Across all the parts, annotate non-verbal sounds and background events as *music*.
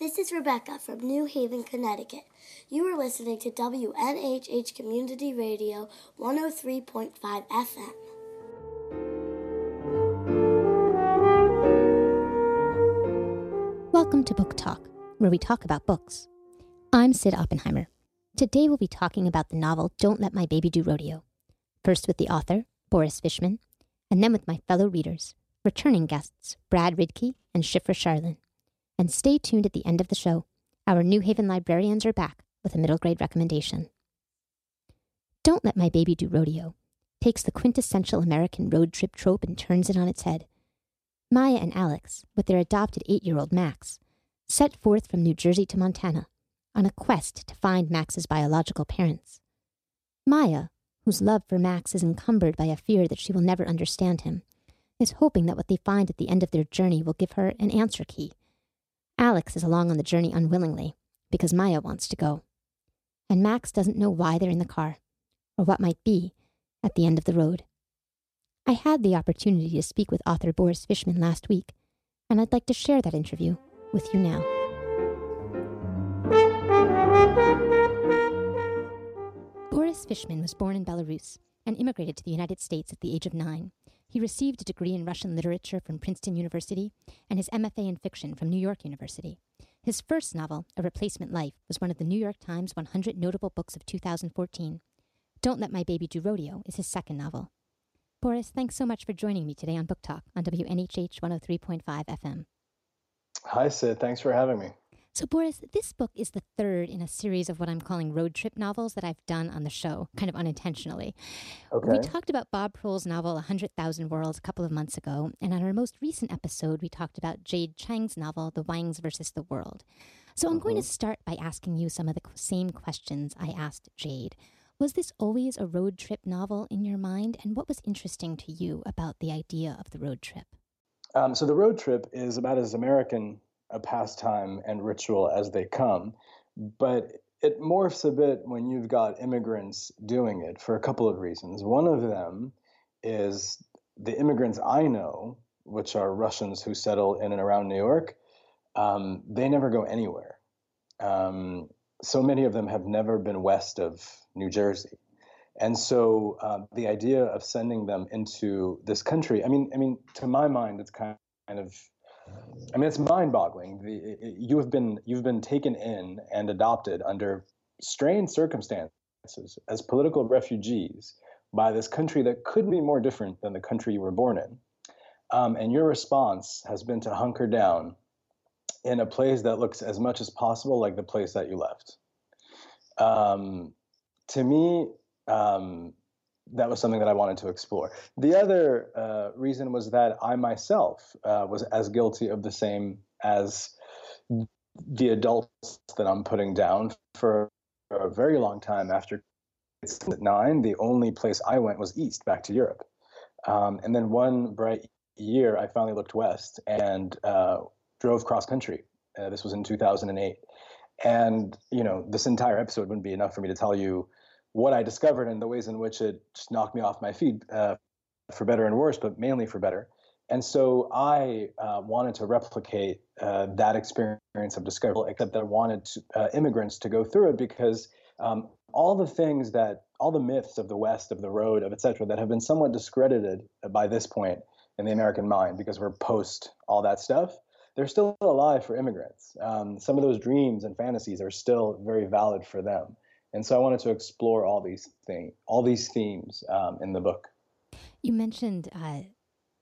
This is Rebecca from New Haven, Connecticut. You are listening to WNHH Community Radio 103.5 FM. Welcome to Book Talk, where we talk about books. I'm Cyd Oppenheimer. Today we'll be talking about the novel Don't Let My Baby Do Rodeo. First with the author, Boris Fishman, and then with my fellow readers, returning guests, Brad Ridky and Shifra Sharlin. And stay tuned at the end of the show. Our New Haven librarians are back with a middle grade recommendation. Don't Let My Baby Do Rodeo takes the quintessential American road trip trope and turns it on its head. Maya and Alex, with their adopted eight year old Max, set forth from New Jersey to Montana on a quest to find Max's biological parents. Maya, whose love for Max is encumbered by a fear that she will never understand him, is hoping that what they find at the end of their journey will give her an answer key Alex is along on the journey unwillingly, because Maya wants to go. And Max doesn't know why they're in the car, or what might be at the end of the road. I had the opportunity to speak with author Boris Fishman last week, and I'd like to share that interview with you now. Boris Fishman was born in Belarus and immigrated to the United States at the age of nine he received a degree in Russian literature from Princeton University and his MFA in fiction from New York University. His first novel, A Replacement Life, was one of the New York Times 100 Notable Books of 2014. Don't Let My Baby Do Rodeo is his second novel. Boris, thanks so much for joining me today on Book Talk on WNHH 103.5 FM. Hi, Cyd. Thanks for having me. So, Boris, this book is the third in a series of what I'm calling road trip novels that I've done on the show, kind of unintentionally. Okay. We talked about Bob Proulx's novel, 100,000 Worlds, a couple of months ago. And on our most recent episode, we talked about Jade Chang's novel, The Wangs versus the World. So, I'm going to mm-hmm. start by asking you some of the same questions I asked Jade. Was this always a road trip novel in your mind? And what was interesting to you about the idea of the road trip? Um, so, the road trip is about as American a pastime and ritual as they come. But it morphs a bit when you've got immigrants doing it for a couple of reasons. One of them is the immigrants I know, which are Russians who settle in and around New York, um, they never go anywhere. Um, so many of them have never been west of New Jersey. And so uh, the idea of sending them into this country, I mean, I mean, to my mind, it's kind of I mean, it's mind-boggling. The, you have been you've been taken in and adopted under strange circumstances as political refugees by this country that couldn't be more different than the country you were born in. Um, and your response has been to hunker down in a place that looks as much as possible like the place that you left. Um, to me, um, that was something that I wanted to explore. The other uh, reason was that I myself uh, was as guilty of the same as the adults that I'm putting down for a very long time after nine. The only place I went was east, back to Europe. Um, and then one bright year, I finally looked west and uh, drove cross country. Uh, this was in 2008. And, you know, this entire episode wouldn't be enough for me to tell you what I discovered and the ways in which it just knocked me off my feet uh, for better and worse, but mainly for better. And so I uh, wanted to replicate uh, that experience of discovery, except that I wanted to, uh, immigrants to go through it because um, all the things that, all the myths of the West, of the road, of et cetera, that have been somewhat discredited by this point in the American mind because we're post all that stuff, they're still alive for immigrants. Um, some of those dreams and fantasies are still very valid for them. And so I wanted to explore all these things, all these themes um, in the book. You mentioned uh,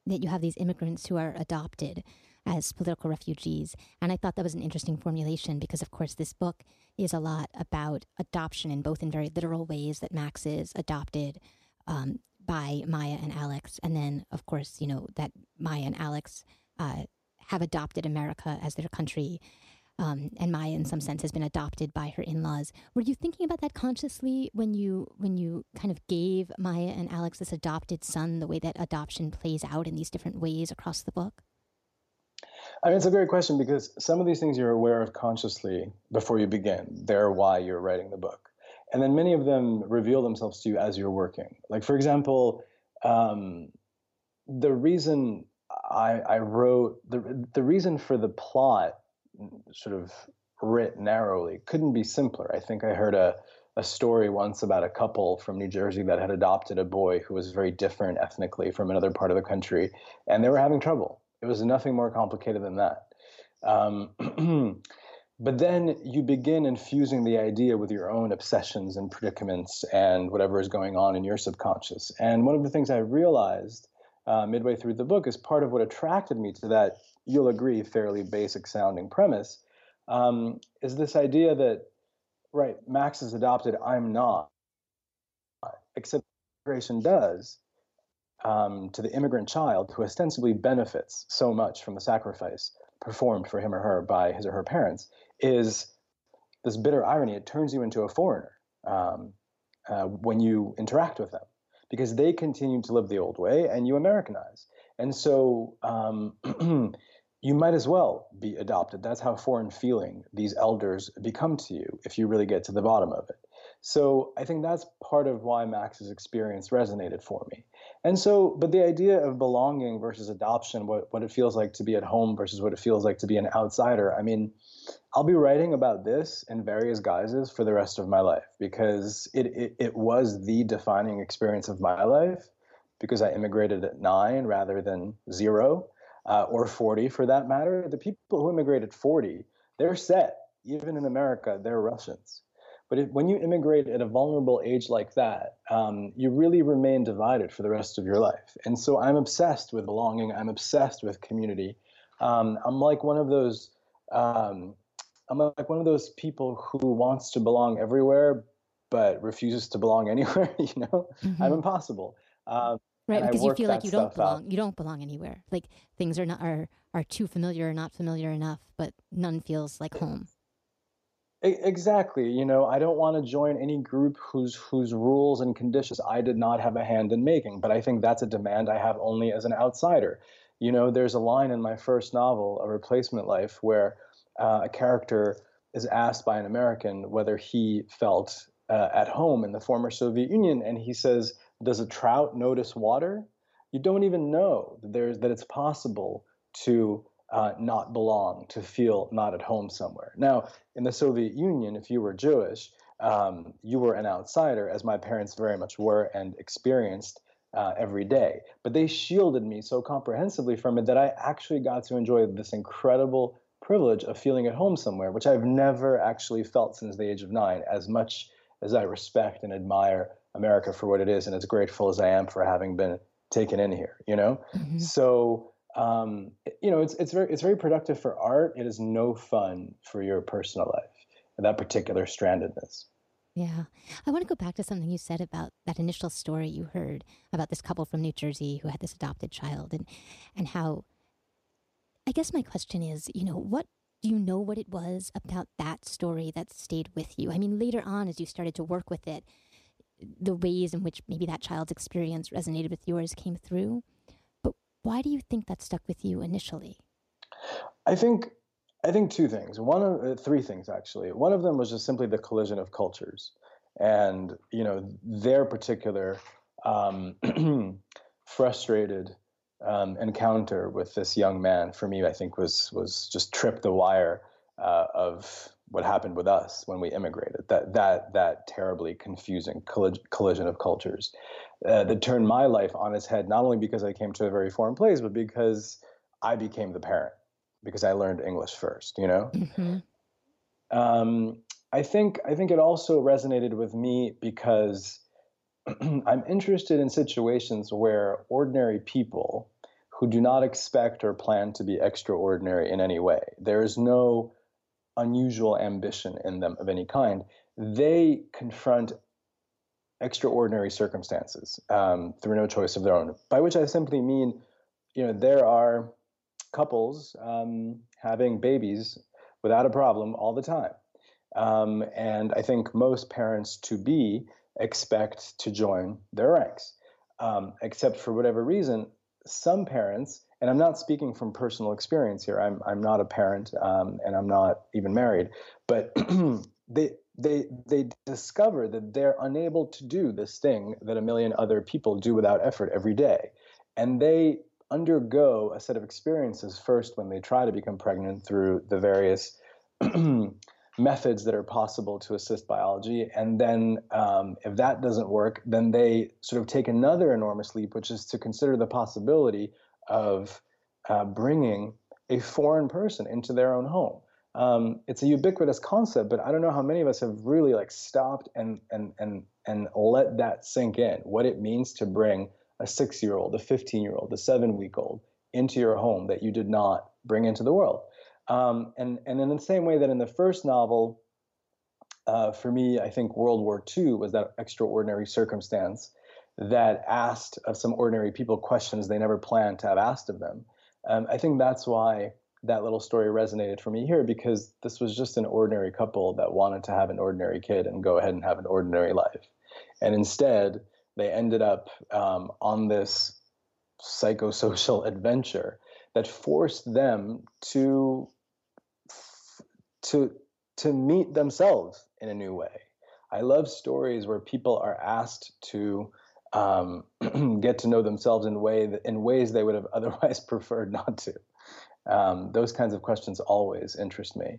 that you have these immigrants who are adopted as political refugees. And I thought that was an interesting formulation because, of course, this book is a lot about adoption in both in very literal ways that Max is adopted um, by Maya and Alex. And then, of course, you know, that Maya and Alex uh, have adopted America as their country um, and Maya, in some sense, has been adopted by her in-laws. Were you thinking about that consciously when you when you kind of gave Maya and Alex this adopted son, the way that adoption plays out in these different ways across the book? I mean, it's a great question because some of these things you're aware of consciously before you begin. They're why you're writing the book, and then many of them reveal themselves to you as you're working. Like, for example, um, the reason I, I wrote the the reason for the plot sort of writ narrowly couldn't be simpler. I think I heard a a story once about a couple from New Jersey that had adopted a boy who was very different ethnically from another part of the country, and they were having trouble. It was nothing more complicated than that. Um, *clears throat* but then you begin infusing the idea with your own obsessions and predicaments and whatever is going on in your subconscious. And one of the things I realized uh, midway through the book is part of what attracted me to that, you'll agree, fairly basic sounding premise, um, is this idea that right, Max is adopted, I'm not. Except immigration does um, to the immigrant child who ostensibly benefits so much from the sacrifice performed for him or her by his or her parents is this bitter irony. It turns you into a foreigner um, uh, when you interact with them because they continue to live the old way and you Americanize. And so um, *clears throat* you might as well be adopted. That's how foreign feeling these elders become to you if you really get to the bottom of it. So I think that's part of why Max's experience resonated for me. And so, but the idea of belonging versus adoption, what, what it feels like to be at home versus what it feels like to be an outsider, I mean, I'll be writing about this in various guises for the rest of my life because it, it, it was the defining experience of my life because I immigrated at nine rather than zero uh, or 40 for that matter. The people who immigrated 40, they're set. Even in America, they're Russians. But if, when you immigrate at a vulnerable age like that, um, you really remain divided for the rest of your life. And so I'm obsessed with belonging. I'm obsessed with community. Um, I'm like one of those. Um, I'm like one of those people who wants to belong everywhere, but refuses to belong *laughs* anywhere. You know, mm-hmm. I'm impossible. Right because you feel like you don't belong out. you don't belong anywhere. Like things are not are are too familiar or not familiar enough but none feels like home. Exactly you know i don't want to join any group whose whose rules and conditions i did not have a hand in making but i think that's a demand i have only as an outsider. You know there's a line in my first novel a replacement life where uh, a character is asked by an american whether he felt uh, at home in the former soviet union and he says does a trout notice water? You don't even know that there's that it's possible to uh, not belong, to feel not at home somewhere. Now, in the Soviet Union, if you were Jewish, um, you were an outsider, as my parents very much were and experienced uh, every day. But they shielded me so comprehensively from it that I actually got to enjoy this incredible privilege of feeling at home somewhere, which I've never actually felt since the age of nine, as much as I respect and admire America for what it is and as grateful as I am for having been taken in here, you know? Mm-hmm. So, um, you know, it's, it's very, it's very productive for art. It is no fun for your personal life, that particular strandedness. Yeah. I want to go back to something you said about that initial story you heard about this couple from New Jersey who had this adopted child and, and how, I guess my question is, you know, what do you know what it was about that story that stayed with you? I mean, later on, as you started to work with it, the ways in which maybe that child's experience resonated with yours came through. But why do you think that stuck with you initially? I think I think two things. One of uh, three things actually. One of them was just simply the collision of cultures, and you know their particular um, *clears throat* frustrated um, encounter with this young man. For me, I think was was just tripped the wire uh, of what happened with us when we immigrated. That that that terribly confusing collision of cultures uh, that turned my life on its head. Not only because I came to a very foreign place, but because I became the parent because I learned English first. You know. Mm-hmm. Um, I think I think it also resonated with me because *clears throat* I'm interested in situations where ordinary people who do not expect or plan to be extraordinary in any way. There is no unusual ambition in them of any kind, they confront extraordinary circumstances um, through no choice of their own. By which I simply mean, you know, there are couples um, having babies without a problem all the time. Um, and I think most parents to be expect to join their ranks. Um, except for whatever reason, some parents and I'm not speaking from personal experience here. I'm I'm not a parent, um, and I'm not even married. But *clears throat* they they they discover that they're unable to do this thing that a million other people do without effort every day, and they undergo a set of experiences first when they try to become pregnant through the various *clears throat* methods that are possible to assist biology. And then, um, if that doesn't work, then they sort of take another enormous leap, which is to consider the possibility of uh, bringing a foreign person into their own home. Um, it's a ubiquitous concept, but I don't know how many of us have really like stopped and and and and let that sink in. What it means to bring a six-year-old, a 15-year-old, a seven-week-old into your home that you did not bring into the world. Um, and and in the same way that in the first novel, uh, for me, I think World War II was that extraordinary circumstance that asked of some ordinary people questions they never planned to have asked of them. Um, I think that's why that little story resonated for me here because this was just an ordinary couple that wanted to have an ordinary kid and go ahead and have an ordinary life. And instead, they ended up um, on this psychosocial *laughs* adventure that forced them to to to meet themselves in a new way. I love stories where people are asked to um, *clears throat* get to know themselves in way that, in ways they would have *laughs* otherwise preferred not to. Um, those kinds of questions always interest me.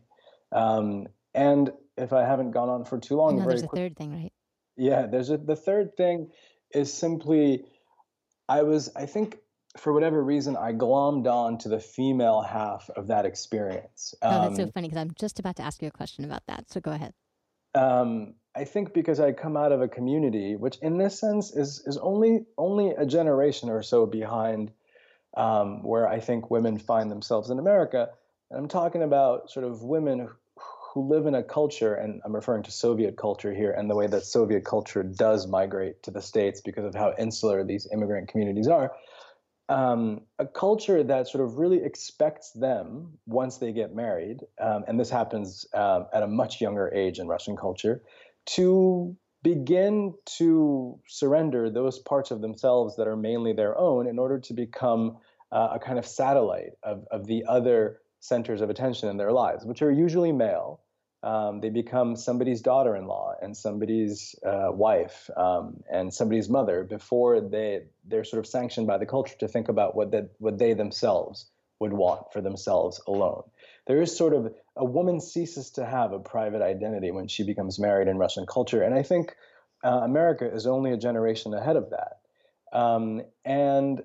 Um, and if I haven't gone on for too long, there's a quick, third thing, right? Yeah, there's a, the third thing is simply I was I think for whatever reason, I glommed on to the female half of that experience. Um, oh, that's so um, funny because I'm just about to ask you a question about that. So go ahead. Um, I think because I come out of a community, which in this sense is is only only a generation or so behind um, where I think women find themselves in America. And I'm talking about sort of women who live in a culture, and I'm referring to Soviet culture here, and the way that Soviet culture does migrate to the states because of how insular these immigrant communities are um, a culture that sort of really expects them once they get married, um, and this happens um, at a much younger age in Russian culture, to begin to surrender those parts of themselves that are mainly their own in order to become uh, a kind of satellite of, of the other centers of attention in their lives, which are usually male um, they become somebody's daughter-in-law and somebody's uh, wife um, and somebody's mother before they they're sort of sanctioned by the culture to think about what that what they themselves would want for themselves alone. There is sort of a woman ceases to have a private identity when she becomes married in Russian culture, and I think uh, America is only a generation ahead of that. Um, and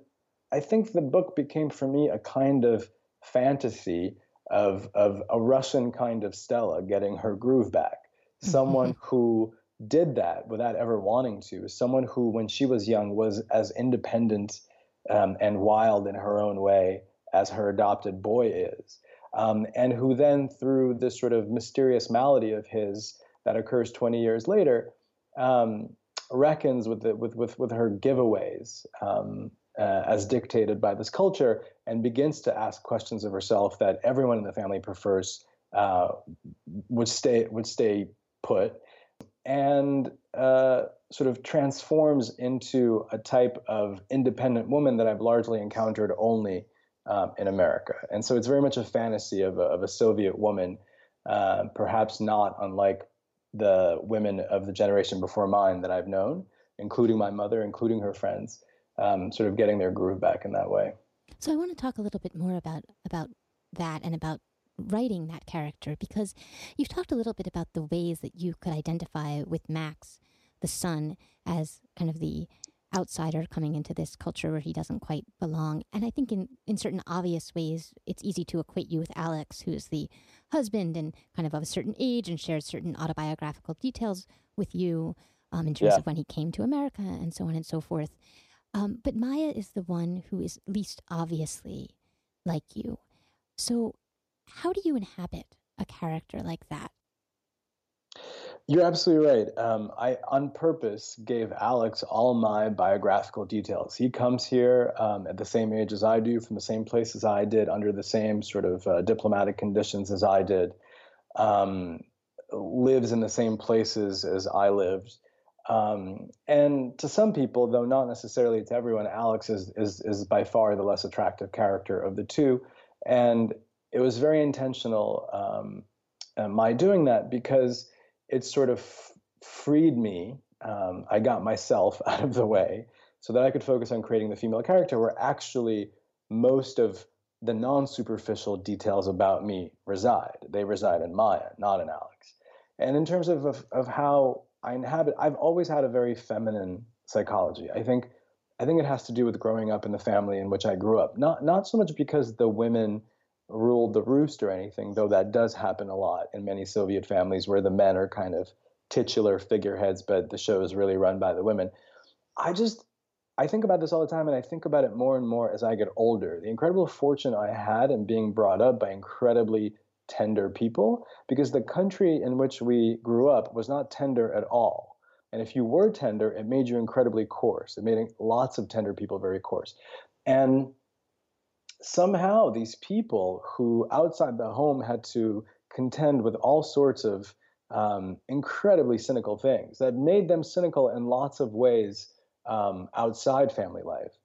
I think the book became for me a kind of fantasy of of a Russian kind of Stella getting her groove back. Someone who did that without ever wanting to. Someone who, when she was young, was as independent um, and wild in her own way as her adopted boy is. Um, and who then, through this sort of mysterious malady of his that occurs 20 years later, um, reckons with, the, with, with, with her giveaways um, uh, as dictated by this culture and begins to ask questions of herself that everyone in the family prefers uh, would stay would stay put and uh, sort of transforms into a type of independent woman that I've largely encountered only um, in America. And so it's very much a fantasy of a, of a Soviet woman, uh, perhaps not unlike the women of the generation before mine that I've known, including my mother, including her friends, um, sort of getting their groove back in that way. So I want to talk a little bit more about about that and about writing that character because you've talked a little bit about the ways that you could identify with Max, the son, as kind of the outsider coming into this culture where he doesn't quite belong. And I think in, in certain obvious ways, it's easy to equate you with Alex, who's the husband and kind of of a certain age and shares certain autobiographical details with you um, in terms yeah. of when he came to America and so on and so forth. Um, but Maya is the one who is least obviously like you. So, how do you inhabit a character like that? You're absolutely right. Um, I, on purpose, gave Alex all my biographical details. He comes here um, at the same age as I do, from the same place as I did, under the same sort of uh, diplomatic conditions as I did, um, lives in the same places as I lived. Um, and to some people, though not necessarily to everyone, Alex is, is, is by far the less attractive character of the two. And it was very intentional, um, my doing that, because it sort of freed me. Um, I got myself *laughs* out of the way so that I could focus on creating the female character where actually most of the non superficial details about me reside. They reside in Maya, not in Alex. And in terms of, of, of how I inhabit, I've always had a very feminine psychology. I think I think it has to do with growing up in the family in which I grew up. Not not so much because the women ruled the roost or anything, though that does happen a lot in many Soviet families where the men are kind of titular figureheads, but the show is really run by the women. I just I think about this all the time, and I think about it more and more as I get older. The incredible fortune I had in being brought up by incredibly tender people, because the country in which we grew up was not tender at all. And if you were tender, it made you incredibly coarse. It made lots of tender people very coarse. And somehow these people who outside the home had to contend with all sorts of um, incredibly cynical things that made them cynical in lots of ways um, outside family life,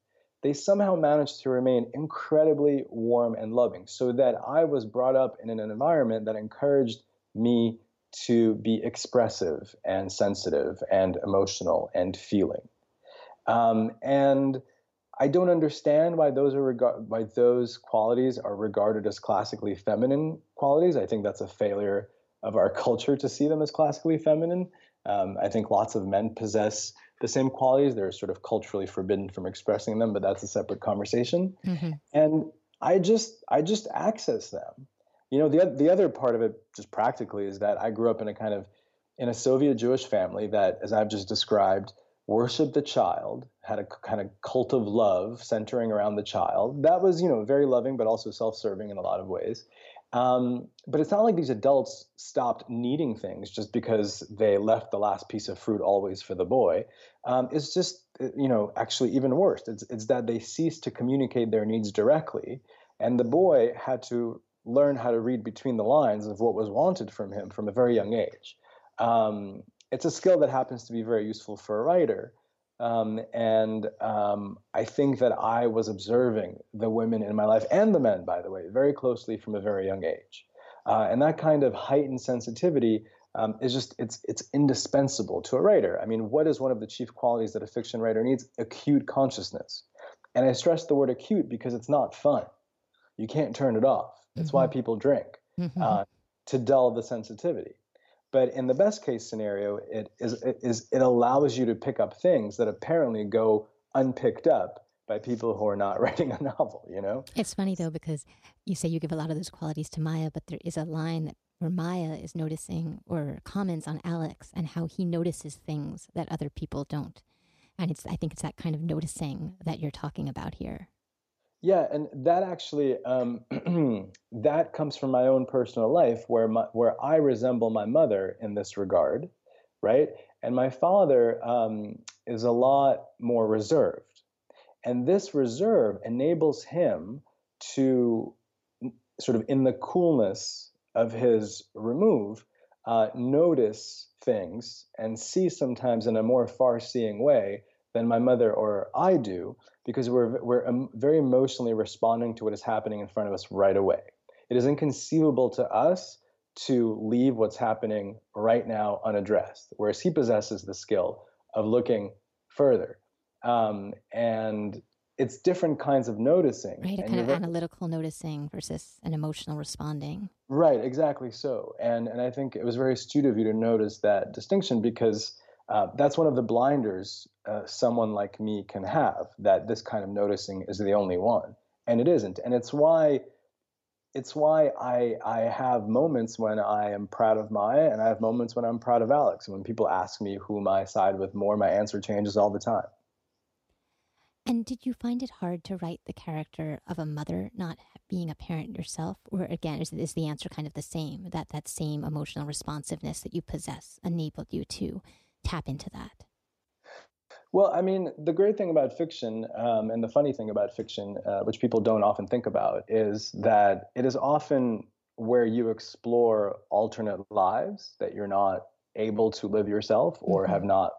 they somehow managed to remain incredibly warm and loving so that I was brought up in an environment that encouraged me to be expressive and sensitive and emotional and feeling. Um, and I don't understand why those are rega- why those qualities are regarded as classically feminine qualities. I think that's a failure of our *laughs* culture to see them as classically feminine. Um, I think lots of men possess the same qualities. They're sort of culturally forbidden from expressing them, but that's a separate conversation. Mm-hmm. And I just I just access them. You know, the the other part of it, just practically, is that I grew up in a kind of in a Soviet Jewish family that, as I've just described, worshiped the child, had a kind of cult of love centering around the child. That was, you know, very loving, but also self-serving in a lot of ways. Um, but it's not like these adults stopped needing things just because they left the last piece of fruit always for the boy. Um, it's just, uh, you know, actually even worse. It's, it's that they ceased to communicate their needs directly, and the boy had to learn how to read between the lines of what was wanted from him from a very young age. Um, it's a skill that happens to be very useful for a writer. Um, and um, I think that I was observing the women in my life and the men, by the way, very closely from a very young age. Uh, and that kind of heightened sensitivity um, is just it's it's indispensable to a writer. I mean, what is one of the chief qualities that a fiction writer needs? Acute consciousness. And I stress the word acute because it's not fun. You can't turn it off. It's mm-hmm. why people drink mm-hmm. uh, to dull the sensitivity. But in the best case scenario, it is, it is it allows you to pick up things that apparently go unpicked up by people who are not *laughs* writing a novel, you know? It's funny though, because you say you give a lot of those qualities to Maya, but there is a line that where Maya is noticing or comments on Alex and how he notices things that other people don't. And it's I think it's that kind of noticing that you're talking about here. Yeah, and that actually um, *clears throat* that comes from my own personal life, where my, where I resemble my mother in this regard, right? And my father um, is a lot more reserved, and this reserve enables him to sort of in the coolness of his remove uh, notice things and see sometimes in a more far-seeing way than my mother or I do because we're, we're very emotionally responding to what is happening in front of us right away. It is inconceivable to us to leave what's happening right now unaddressed, whereas he possesses the skill of looking further. Um, and it's different kinds of noticing. Right, a kind of analytical noticing versus an emotional responding. Right, exactly so. And and I think it was very astute of you to notice that distinction because uh, that's one of the blinders uh, someone like me can have that this kind of noticing is the only one and it isn't and it's why it's why I I have moments when I am proud of Maya and I have moments when I'm proud of Alex. And when people ask me whom I side with more, my answer changes all the time. And did you find it hard to write the character of a mother not being a parent yourself? Or again, is, is the answer kind of the same? That that same emotional responsiveness that you possess enabled you to tap into that? Well, I mean, the great thing about fiction um, and the funny thing about fiction, uh, which people don't often think about, is that it is often where you explore alternate lives that you're not able to live yourself or mm-hmm. have not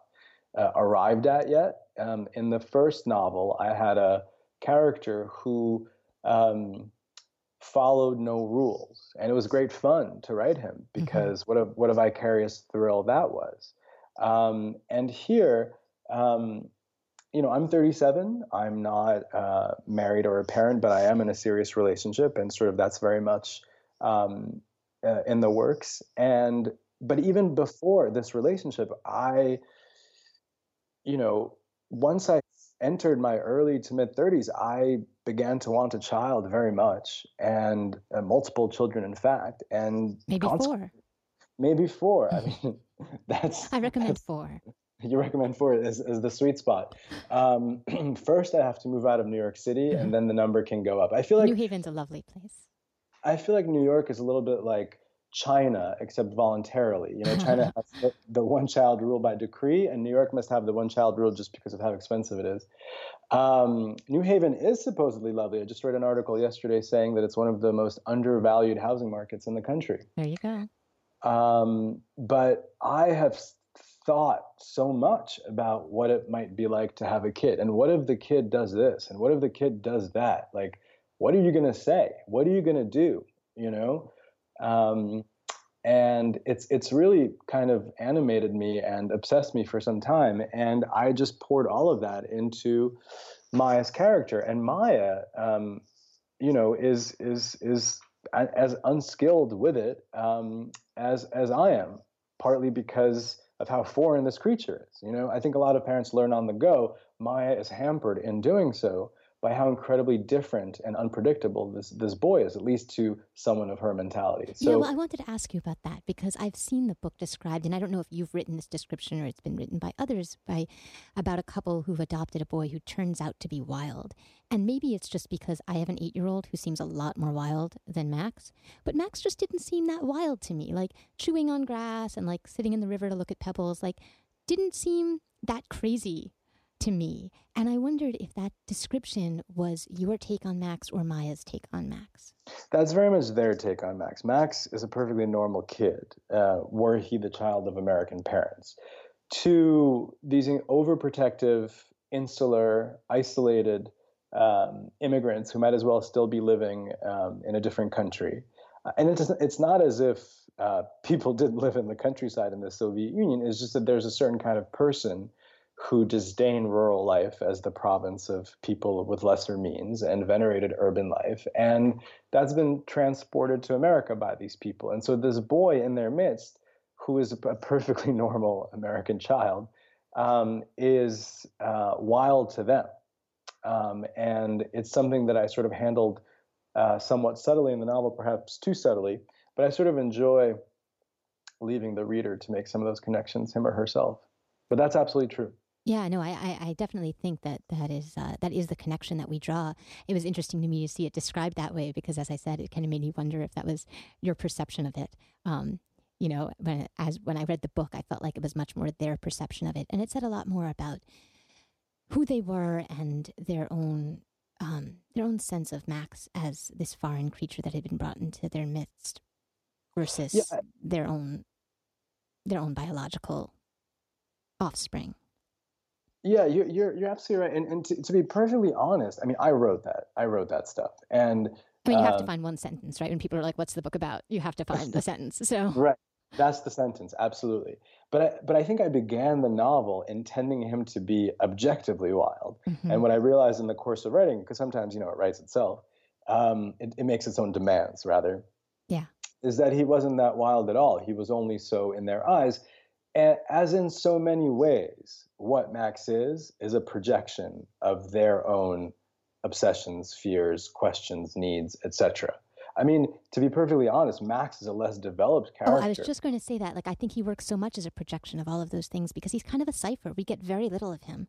uh, arrived at yet. Um, in the first novel, I had a character who um, followed no rules, and it was great fun to write him mm-hmm. because mm-hmm. what a what a vicarious thrill that was. Um, and here, um, you know, I'm 37. I'm not uh, married or a parent, but I am in a serious relationship, and sort of that's very much um, uh, in the works. And but even before this relationship, I, you know, once I entered my early to mid 30s, I began to want a child very much, and uh, multiple children, in fact, and maybe four. Maybe four. I *laughs* mean, *laughs* that's. I recommend four. *laughs* You recommend four as, as the sweet spot. Um, *clears throat* first, I have to move out of New York City, and mm-hmm. then the number can go up. I feel like New Haven's a lovely place. I feel like New York is a little bit like China, except voluntarily. You know, China has the, the, one child rule by decree, and New York must have the one child rule just because of how expensive it is. Um, New Haven is supposedly lovely. I just read an article yesterday saying that it's one of the most undervalued housing markets in the country. There you go. Um, but I have thought so much about what it might be like to have a kid, and what if the kid does this, and what if the kid does that? Like, what are you going to say? What are you going to do? You know? Um, and it's it's really kind of animated me and obsessed me for some time and i just poured all of that into maya's character and maya um, you know is is is as unskilled with it um, as as i am partly because of how foreign this creature is you know? I think a lot of parents learn on the go maya is hampered in doing so by how incredibly different and unpredictable this this boy is, at least to someone of her mentality. So, yeah, well, I wanted to ask you about that because I've seen the book described, and I don't know if you've written this description or it's been written by others by about a couple who've adopted a boy who turns out to be wild. And maybe it's just because I have an eight year old who seems a lot more wild than Max, but Max just didn't seem that wild to me. Like chewing on grass and like sitting in the river to look at pebbles, like didn't seem that crazy to me. And I wondered if that description was your take on Max or Maya's take on Max. That's very much their take on Max. Max is a perfectly normal kid, uh, were he the child of American parents. To these overprotective, insular, isolated um, immigrants who might as well still be living um, in a different country. Uh, and it's, it's not as if uh, *laughs* people didn't live in the countryside in the Soviet Union. It's just that there's a certain kind of person who disdain rural life as the province of people with lesser means and venerated urban life. And that's been transported to America by these people. And so this boy in their midst, who is a perfectly *laughs* normal American child, um, is uh, wild to them. Um, and it's something that I sort of handled uh, somewhat subtly in the novel, perhaps too subtly, but I sort of enjoy leaving the reader to make some of those connections, him or herself. But that's absolutely true. Yeah, no, I, I, I, definitely think that that is uh, that is the connection that we draw. It was interesting to me to see it described that way because, as I said, it kind of made me wonder if that was your perception of it. Um, you know, when as when I read the book, I felt like it was much more their perception of it, and it said a lot more about who they were and their own um, their own sense of Max as this foreign creature that had been brought into their midst versus yeah. their own their own biological offspring. Yeah, you're you're, you're absolutely right. And, and to, to, be perfectly honest, I mean, I wrote that. I wrote that stuff. And I mean, you have to um, find one sentence, right? When people are like, "What's the book about?" You have to find the *laughs* sentence. So right, that's the sentence, absolutely. But I, but I think I began the novel intending him to be objectively wild. Mm-hmm. And what I realized in the course of writing, because sometimes you know it writes itself, um, it, it makes its own demands rather. Yeah, is that he wasn't that wild at all. He was only so in their eyes. And as in so many ways, what Max is, is a projection of their own obsessions, fears, questions, needs, etc. I mean, to be perfectly honest, Max is a less developed character. Oh, I was just going to say that. Like, I think he works so much as a projection of all of those things because he's kind of a cipher. We get very little of him,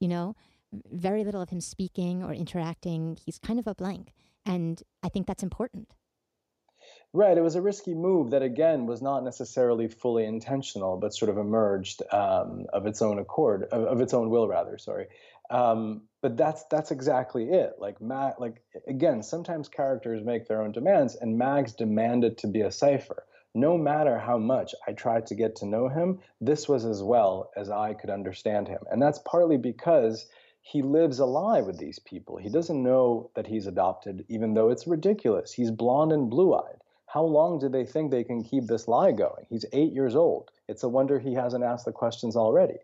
you know, very little of him speaking or interacting. He's kind of a blank. And I think that's important. Right. It was a risky move that, again, was not necessarily fully intentional, but sort of emerged um, of its own accord, of, of, its own will, rather. Sorry. Um, but that's that's exactly it. Like Mag, like again, sometimes characters make their own demands, and Mags demanded to be a cipher. No matter how much I tried to get to know him, this was as well as I could understand him, and that's partly because he lives a lie with these people. He doesn't know that he's adopted, even though it's ridiculous. He's blonde and blue eyed. How long do they think they can keep this lie going? He's eight years old. It's a wonder he hasn't asked the questions already.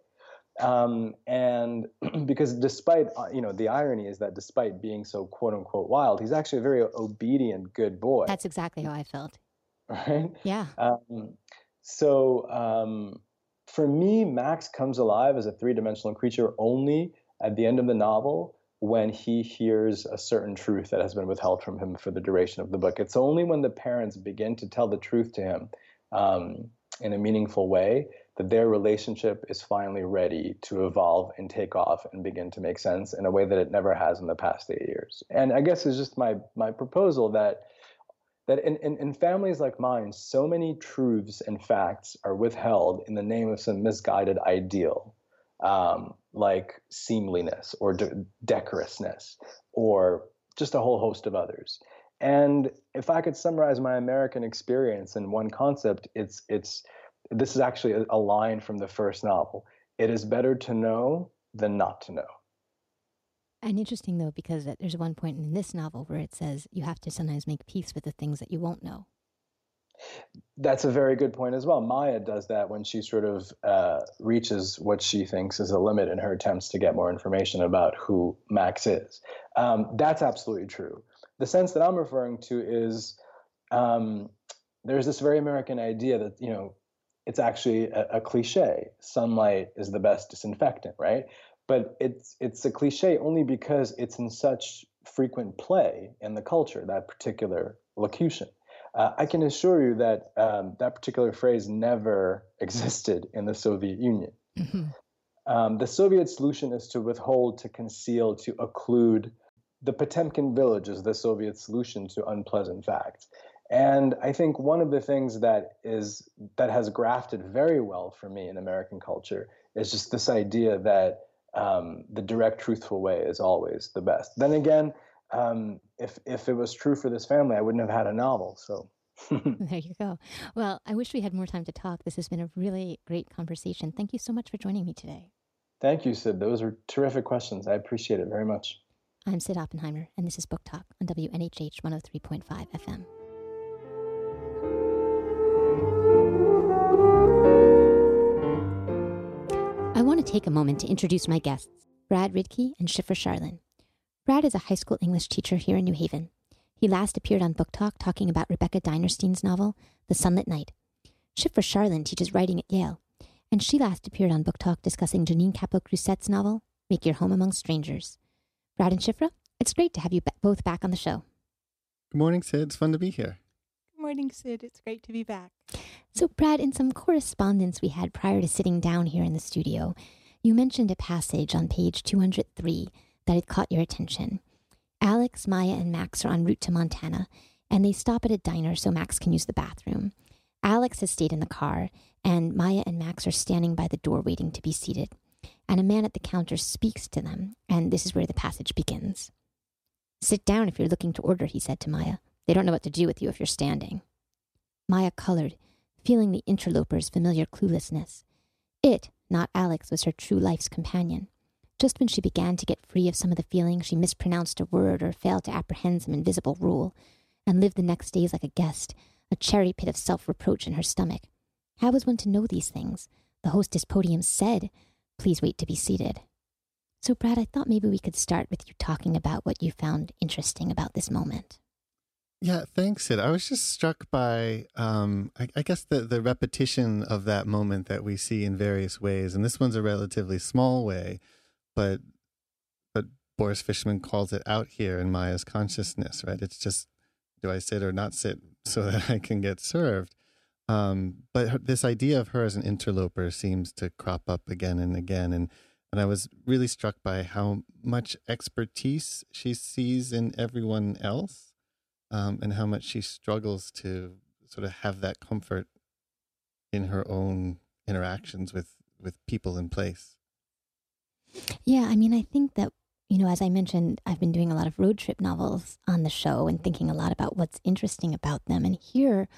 Um, and *clears throat* because despite, uh, you know, the irony is that despite being so quote unquote wild, he's actually a very obedient, good boy. That's exactly how I felt. *laughs* Right? Yeah. Um, so um, for me, Max comes alive as a three dimensional creature only at the end of the novel when he hears a certain truth that has been withheld from him for the duration of the book. It's only when the parents begin to tell the truth to him um, in a meaningful way that their relationship is finally ready to evolve and take off and begin to make sense in a way that it never has in the past eight years. And I guess it's just my my proposal that that in, in, in, families like mine, so many truths and facts are withheld in the name of some misguided ideal, um, like seemliness or de- decorousness, or just a whole host of others. And if I could summarize my American experience in one concept, it's it's this is actually a, a line from the first novel. It is better to know than not to know. And interesting though, because there's one point in this novel where it says you have to sometimes make peace with the things that you won't know. That's a very good point as well. Maya does that when she sort of uh, reaches what she thinks is a limit in her attempts to get more information about who Max is. Um, that's absolutely true. The sense that I'm referring to is um, there's this very American idea that, you know, it's actually a, a cliche. Sunlight is the best disinfectant, right? But it's it's a cliche only because it's in such frequent play in the culture, that particular locution. Uh, I can assure you that um, that particular phrase never *laughs* existed in the Soviet Union. Mm-hmm. Um, the Soviet solution is to withhold, to conceal, to occlude. The Potemkin village is the Soviet solution to unpleasant facts. And I think one of the things that is that has grafted very well for me in American culture is just this idea that um, the direct, truthful way is always the best. Then again, um, if if it was true for this family, I wouldn't have had a novel. So. *laughs* there you go. Well, I wish we had more time to talk. This has been a really great conversation. Thank you so much for joining me today. Thank you, Cyd. Those were terrific questions. I appreciate it very much. I'm Cyd Oppenheimer, and this is Book Talk on WNHH 103.5 FM. I want to take a moment to introduce my guests, Brad Ridky and Shifra Sharlin. Brad is a high school English teacher here in New Haven. He last appeared on Book Talk talking about Rebecca Dinerstein's novel, The Sunlit Night. Shifra Sharlin teaches writing at Yale, and she last appeared on Book Talk discussing Jennine Capó Crucet's novel, Make Your Home Among Strangers. Brad and Shifra, it's great to have you both back on the show. Good morning, Cyd. It's fun to be here. Good morning, Cyd. It's great to be back. So, Brad, in some correspondence we had prior to sitting down here in the studio, you mentioned a passage on page 203 that had caught your attention. Alex, Maya, and Max are en route to Montana, and they stop at a diner so Max can use the bathroom. Alex has stayed in the car, and Maya and Max are standing by the door waiting to be seated. And a man at the counter speaks to them, and this is where the passage begins. Sit down if you're looking to order, he said to Maya. They don't know what to do with you if you're standing. Maya colored feeling the interloper's familiar cluelessness. It, not Alex, was her true life's companion. Just when she began to get free of some of the feeling, she mispronounced a word or failed to apprehend some invisible rule, and lived the next days like a guest, a cherry pit of self reproach in her stomach. How was one to know these things? The hostess podium said, Please wait to be seated. So, Brad, I thought maybe we could start with you talking about what you found interesting about this moment. Yeah, thanks, Cyd. I was just struck by, um, I, I, guess, the, the repetition of that moment that we see in various ways. And this one's a relatively small way, but but Boris Fishman calls it out here in Maya's consciousness, right? It's just, do I sit or not sit so *laughs* that I can get served? Um, but her, this idea of her as an interloper seems to crop up again and again. And, and I was really struck by how much expertise she sees in everyone else um, and how much she struggles to sort of have that comfort in her own interactions with with people in place. Yeah, I mean, I think that you know, as I mentioned, I've been doing a lot of road trip novels on the show and thinking a lot about what's interesting about them. And here,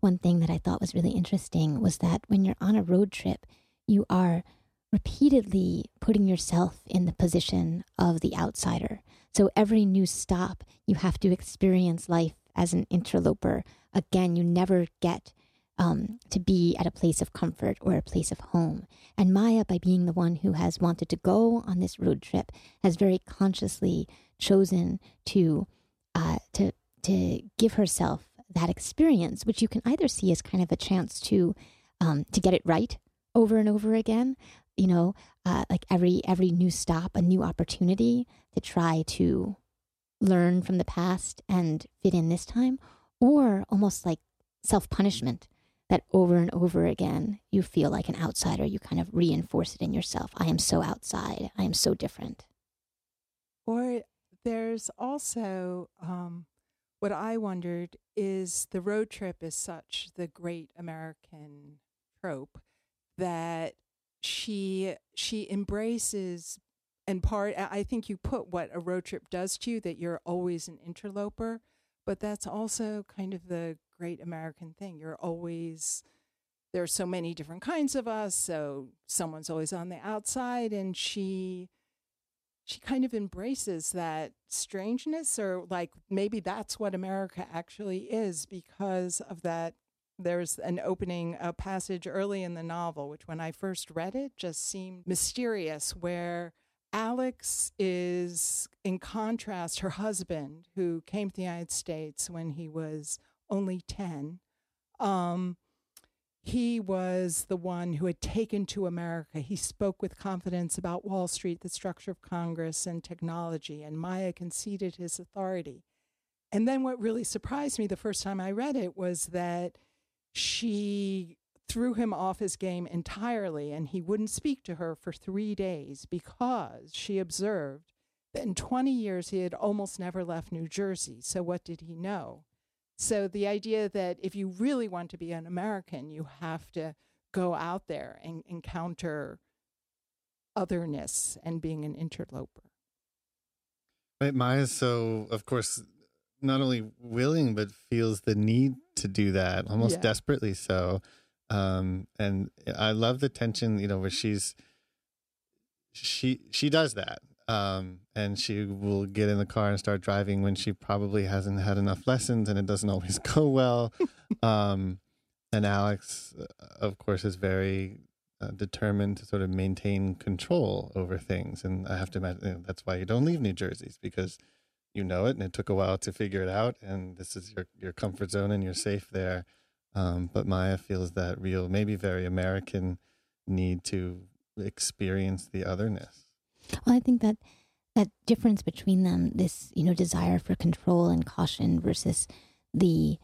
one thing that I thought was really interesting was that when you're on a road trip, you are repeatedly putting yourself in the position of the outsider. So every new stop, you have to experience life as an interloper. Again, you never get um, to be at a place of comfort or a place of home. And Maya, by being the one who has wanted to go on this road trip, has very consciously chosen to uh, to to give herself that experience, which you can either see as kind of a chance to um, to get it right over and over again. You know, uh, like every every new stop, a new opportunity to try to learn from the past and fit in this time, or almost like self punishment that over and over again you feel like an outsider. You kind of reinforce it in yourself. I am so outside. I am so different. Or there's also um, what I wondered is the road trip is such the great American trope that she she embraces and part I think you put what a road trip does to you that you're always an interloper, but that's also kind of the great American thing. You're always there are so many different kinds of us, so someone's always on the outside and she she kind of embraces that strangeness or like maybe that's what America actually is because of that there's an opening a passage early in the novel which when I first read it just seemed mysterious where Alex is, in contrast, her husband, who came to the United States when he was only 10. Um, he was the one who had taken to America. He spoke with confidence about Wall Street, the structure of Congress, and technology, and Maya conceded his authority. And then what really surprised me the first time I read it was that she threw him off his game entirely, and he wouldn't speak to her for three days because she observed that in 20 years he had almost never left New Jersey. So, what did he know? So, the idea that if you really want to be an American, you have to go out there and encounter otherness and being an interloper. Right. Maya's so, of course, not only willing, but feels the need to do that, almost yeah. desperately so. Um, and I love the tension, you know, where she's she she does that. Um, and she will get in the car and start driving when she probably hasn't had enough lessons and it doesn't always *laughs* go well. um, and Alex, uh, of course, is very uh, determined to sort of maintain control over things. And I have to imagine you know, that's why you don't leave New Jersey's because you know it and it took a while to figure it out. And this is your, your comfort zone and you're safe there. Um, but Maya feels that real, maybe very American need to experience the otherness. Well, I think that that difference between them, this you know desire for control and caution versus the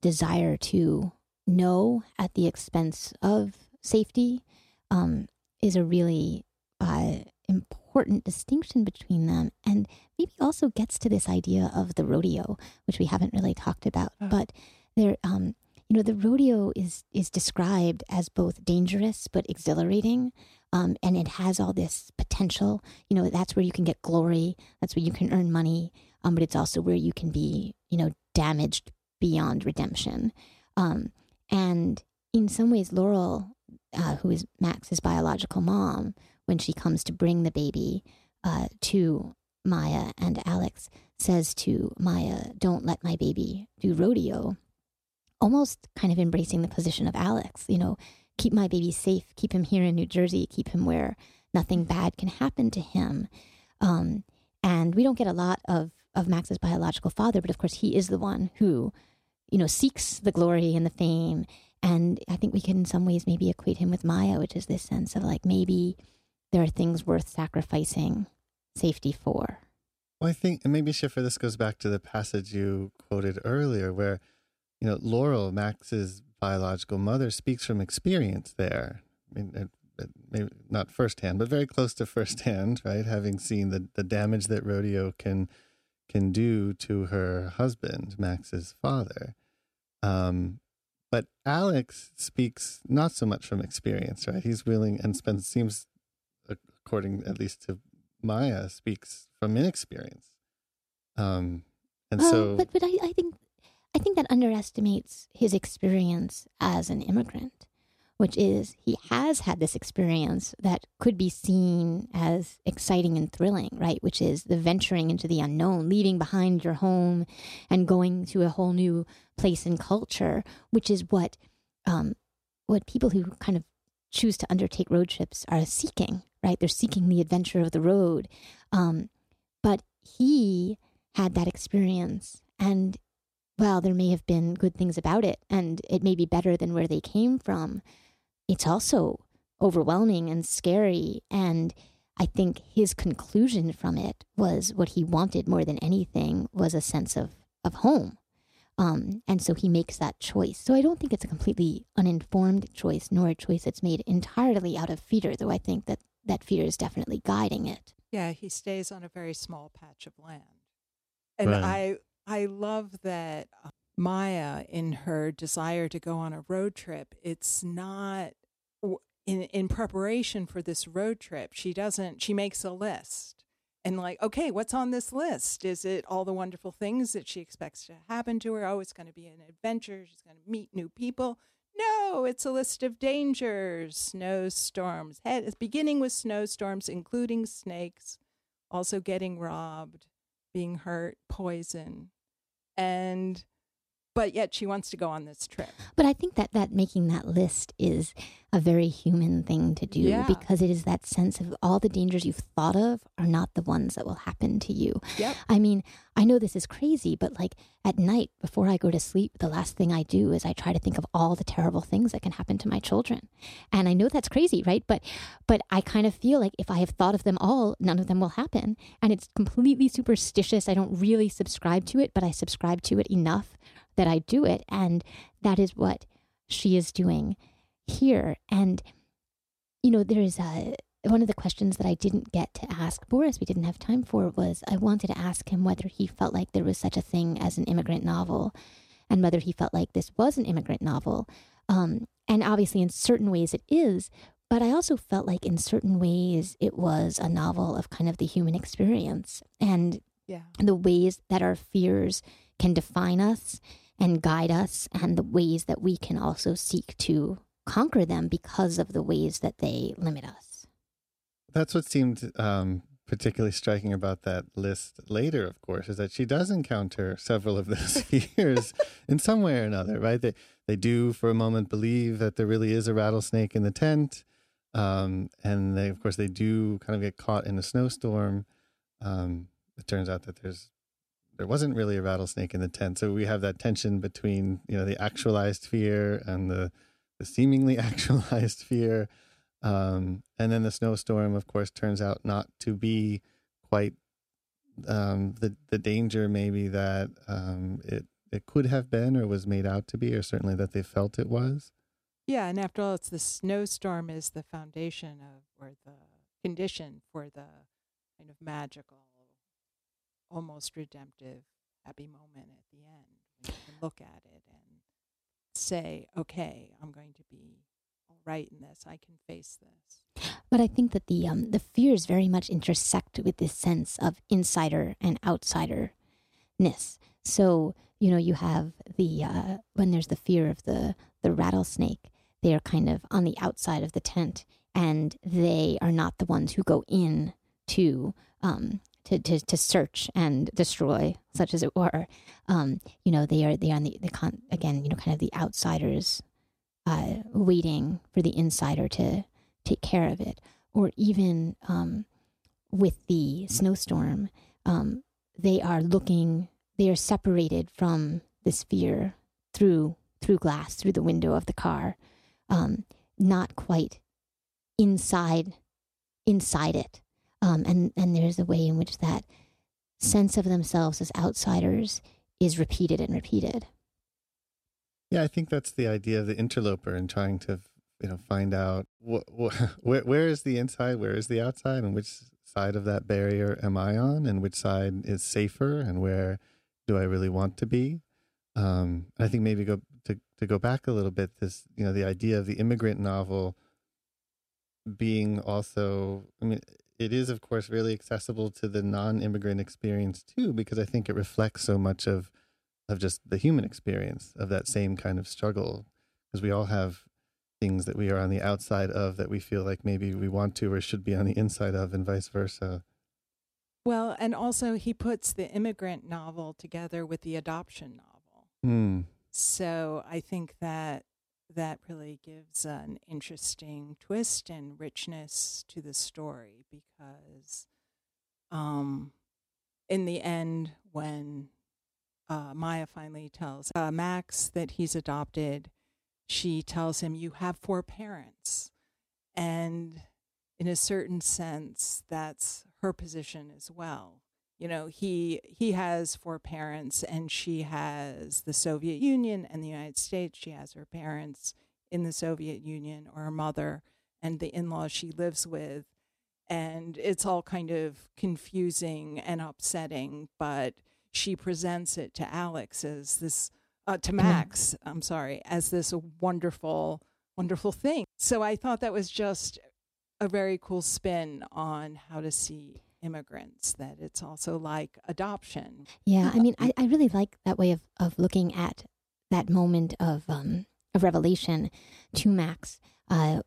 desire to know at the expense of safety, um, is a really uh, important distinction between them, and maybe also gets to this idea of the rodeo, which we haven't really talked about, oh. but there. Um, you know, the rodeo is is described as both dangerous but exhilarating, um, and it has all this potential. You know, that's where you can get glory. That's where you can earn money. Um, but it's also where you can be, you know, damaged beyond redemption. Um, and in some ways, Laurel, uh, who is Max's biological mom, when she comes to bring the baby uh, to Maya and Alex, says to Maya, "Don't let my baby do rodeo." almost kind of embracing the position of Alex, you know, keep my baby safe, keep him here in New Jersey, keep him where nothing bad can happen to him. Um, and we don't get a lot of, of Max's biological father, but of course he is the one who, you know, seeks the glory and the fame. And I think we can in some ways maybe equate him with Maya, which is this sense of like maybe there are things worth sacrificing safety for. Well, I think, and maybe Shifra, this goes back to the passage you quoted earlier, where you know, Laurel, Max's biological mother, speaks from experience there. I mean, maybe not firsthand, but very close to firsthand, *laughs* right? Having seen the, the damage that rodeo can can do to her husband, Max's father. Um, but Alex speaks not so much from experience, right? He's willing and spends seems, according at least to Maya, speaks from inexperience. Um, and uh, so, but but I, I think I think that underestimates his experience as an immigrant, which is he has had this experience that could be seen as exciting and thrilling, right? Which is the venturing into the unknown, leaving behind your home and going to a whole new place and culture, which is what um, what people who kind of choose to undertake road trips are seeking, right? They're seeking the adventure of the road. Um, but he had that experience, and while there may have been good things about it, and it may be better than where they came from, it's also overwhelming and scary. And I think his conclusion from it was what he wanted more than anything was a sense of, of home. Um, and so he makes that choice. So I don't think it's a completely uninformed choice, nor a choice that's made entirely out of fear, though I think that that fear is definitely guiding it. Yeah, he stays on a very small patch of land. And Right. I I love that uh, Maya in her desire to go on a road trip, it's not in in preparation for this road trip. She doesn't she makes a list. And like, okay, what's on this list? Is it all the wonderful things that she expects to happen to her? Oh, it's going to be an adventure. She's going to meet new people. No, it's a list of dangers, snowstorms, head, beginning with snowstorms, including snakes, also getting robbed, being hurt, poison. And, but yet she wants to go on this trip. But I think that that making that list is a very human thing to do Yeah. because it is that sense of all the dangers you've thought of are not the ones that will happen to you. Yep. I mean, I know this is crazy, but like at night before I go to sleep, the last thing I do is I try to think of all the terrible things that can happen to my children. And I know that's crazy, right? But but I kind of feel like if I have thought of them all, none of them will happen. And it's completely superstitious. I don't really subscribe to it, but I subscribe to it enough that I do it. And that is what she is doing here. And you know, there's a one of the questions that I didn't get to ask Boris, we didn't have time for, was I wanted to ask him whether he felt like there was such a thing as an immigrant novel and whether he felt like this was an immigrant novel. Um, and obviously, in certain ways, it is. But I also felt like in certain ways, it was a novel of kind of the human experience and Yeah. the ways that our fears can define us and guide us, and the ways that we can also seek to conquer them because of the ways that they limit us. That's what seemed um, particularly striking about that list later, of course, is that she does encounter several of those *laughs* fears in some way or another, right? They, they do, for a moment, believe that there really is a rattlesnake in the tent. Um, and they, of course, they do kind of get caught in a snowstorm. Um, it turns out that there's there wasn't really a rattlesnake in the tent, so we have that tension between you know the actualized fear and the the seemingly *laughs* actualized fear. Um, and then the snowstorm, of course, turns out not to be quite um, the the danger maybe that um, it it could have been or was made out to be, or certainly that they felt it was. Yeah, and after all, it's the snowstorm is the foundation of, or the condition for the kind of magical, almost redemptive, happy moment at the end. When you can look at it and say, okay, I'm going to be all right in this. I can face this. But I think that the um, the fears very much intersect with this sense of insider and outsiderness. So you know, you have the uh, when there's the fear of the the rattlesnake, they are kind of on the outside of the tent, and they are not the ones who go in to um, to, to to search and destroy, such as it were. Um, you know, they are they are on the, the con- again, you know, kind of the outsiders uh, waiting for the insider to take care of it. Or even um, with the snowstorm, um, they are looking, they are separated from this fear through through glass, through the window of the car, um, not quite inside inside it. Um, and and there's a way in which that sense of themselves as outsiders is repeated and repeated. Yeah, I think that's the idea of the interloper and trying to, you know, find out wh- wh- *laughs* where where is the inside, where is the outside, and which side of that barrier am I on, and which side is safer, and where do I really want to be? Um, I think maybe go to to go back a little bit. This, you know, the idea of the immigrant novel being also, I mean, it is of course really accessible to the non-immigrant experience too, because I think it reflects so much of of just the human experience of that same kind of struggle because we all have things that we are on the outside of that we feel like maybe we want to or should be on the inside of and vice versa Well, and also he puts the immigrant novel together with the adoption novel. Hmm. So I think that that really gives an interesting twist and richness to the story because um, in the end, when uh, Maya finally tells uh, Max that he's adopted, she tells him, You have four parents. And in a certain sense, that's her position as well. You know, he he has four parents and she has the Soviet Union and the United States. She has her parents in the Soviet Union or her mother and the in-laws she lives with. And it's all kind of confusing and upsetting, but she presents it to Alex as this uh, to Max, I'm sorry, as this wonderful, wonderful thing. So I thought that was just a very cool spin on how to see immigrants, that it's also like adoption. Yeah, I mean, I, I really like that way of, of looking at that moment of, um, of revelation to Max. Uh,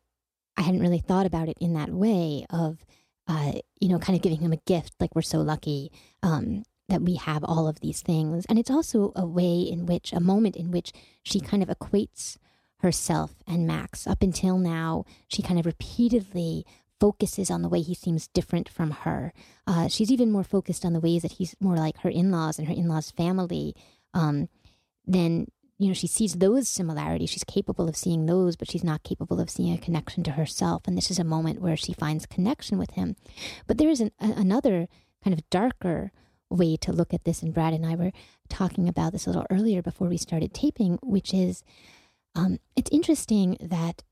I hadn't really thought about it in that way of, uh, you know, kind of giving him a gift, like we're so lucky. Um, that we have all of these things. And it's also a way in which, a moment in which she kind of equates herself and Max. Up until now, she kind of repeatedly focuses on the way he seems different from her. Uh, she's even more focused on the ways that he's more like her in laws and her in laws' family. Um, then, you know, she sees those similarities. She's capable of seeing those, but she's not capable of seeing a connection to herself. And this is a moment where she finds connection with him. But there is an, a, another kind of darker way to look at this. And Brad and I were talking about this a little earlier before we started taping, which is um, it's interesting that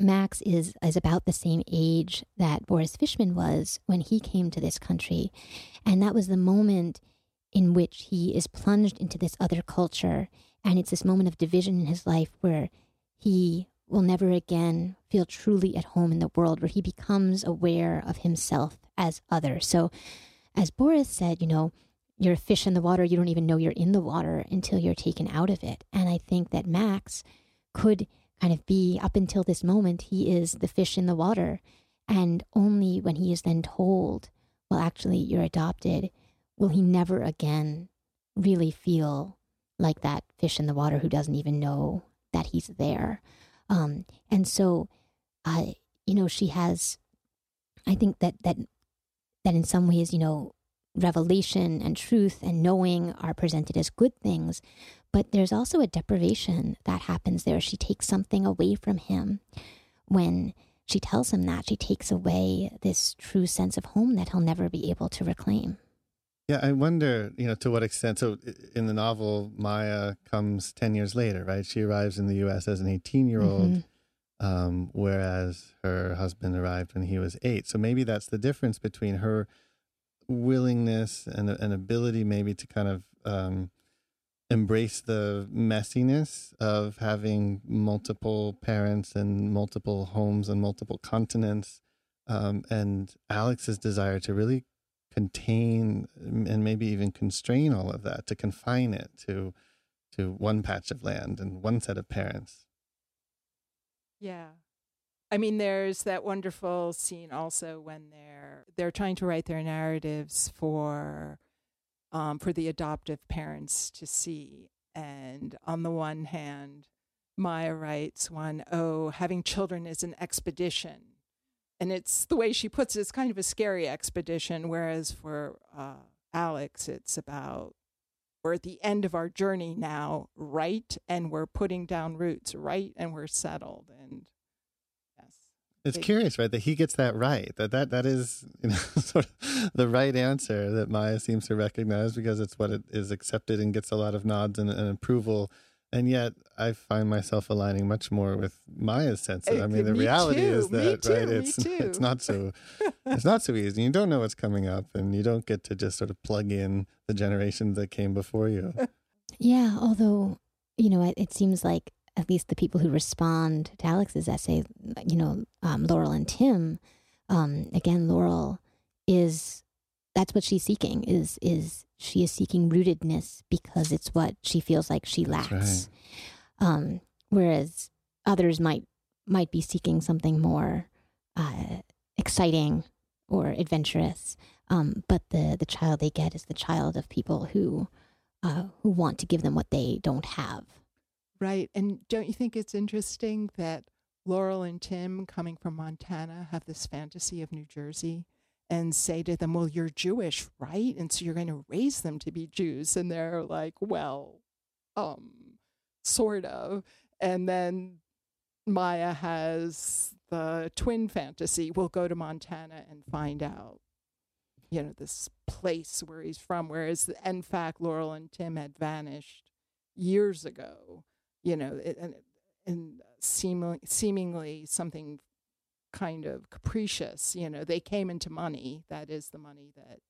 Max is is about the same age that Boris Fishman was when he came to this country, and that was the moment in which he is plunged into this other culture, and it's this moment of division in his life where he will never again feel truly at home in the world, where he becomes aware of himself as other. So as Boris said, you know, you're a fish in the water, you don't even know you're in the water until you're taken out of it. And I think that Max could kind of be, up until this moment, he is the fish in the water. And only when he is then told, well, actually, you're adopted, will he never again really feel like that fish in the water who doesn't even know that he's there. Um, and so, uh, you know, she has, I think that, that that in some ways, you know, revelation and truth and knowing are presented as good things, but there's also a deprivation that happens there. She takes something away from him when she tells him that. She takes away this true sense of home that he'll never be able to reclaim. Yeah, I wonder, you know, to what extent. So in the novel, Maya comes 10 years later, right? She arrives in the U.S. as an 18 year old. Mm-hmm um, whereas her husband arrived when he was eight. So maybe that's the difference between her willingness and an ability, maybe to kind of um, embrace the messiness of having multiple parents and multiple homes and multiple continents, um, and Alex's desire to really contain and maybe even constrain all of that, to confine it to to one patch of land and one set of parents. Yeah. I mean, there's that wonderful scene also when they're they're trying to write their narratives for um, for the adoptive parents to see. And on the one hand, Maya writes one, oh, having children is an expedition. And it's the way she puts it, it's kind of a scary expedition. Whereas for uh, Alex, it's about we're at the end of our journey now, right? And we're putting down roots, right? And we're settled. And. It's it, curious, right? That he gets that right. That that that is, you know, *laughs* sort of the right answer that Maya seems to recognize because it's what it is accepted and gets a lot of nods and, and approval and yet I find myself aligning much more with Maya's sense of. Eh, I mean, the me reality too, is that too, right, it's *laughs* it's not so it's not so easy. You don't know what's coming up, and you don't get to just sort of plug in the generations that came before you. *laughs* Yeah, although you know, it, it seems like at least the people who respond to Alex's essay, you know, um, Laurel and Tim. Um, again, Laurel is that's what she's seeking is is she is seeking rootedness because it's what she feels like she lacks. Right. Um, whereas others might might be seeking something more uh, exciting or adventurous. Um, but the the child they get is the child of people who uh, who want to give them what they don't have. Right. And don't you think it's interesting that Laurel and Tim, coming from Montana, have this fantasy of New Jersey and say to them, Well, you're Jewish, right? And so you're going to raise them to be Jews. And they're like, Well, um, sort of. And then Maya has the twin fantasy. We'll go to Montana and find out, you know, this place where he's from. Whereas, in fact, Laurel and Tim had vanished years ago, you know, and, and seemingly, seemingly something kind of capricious. You know, they came into money. That is the money that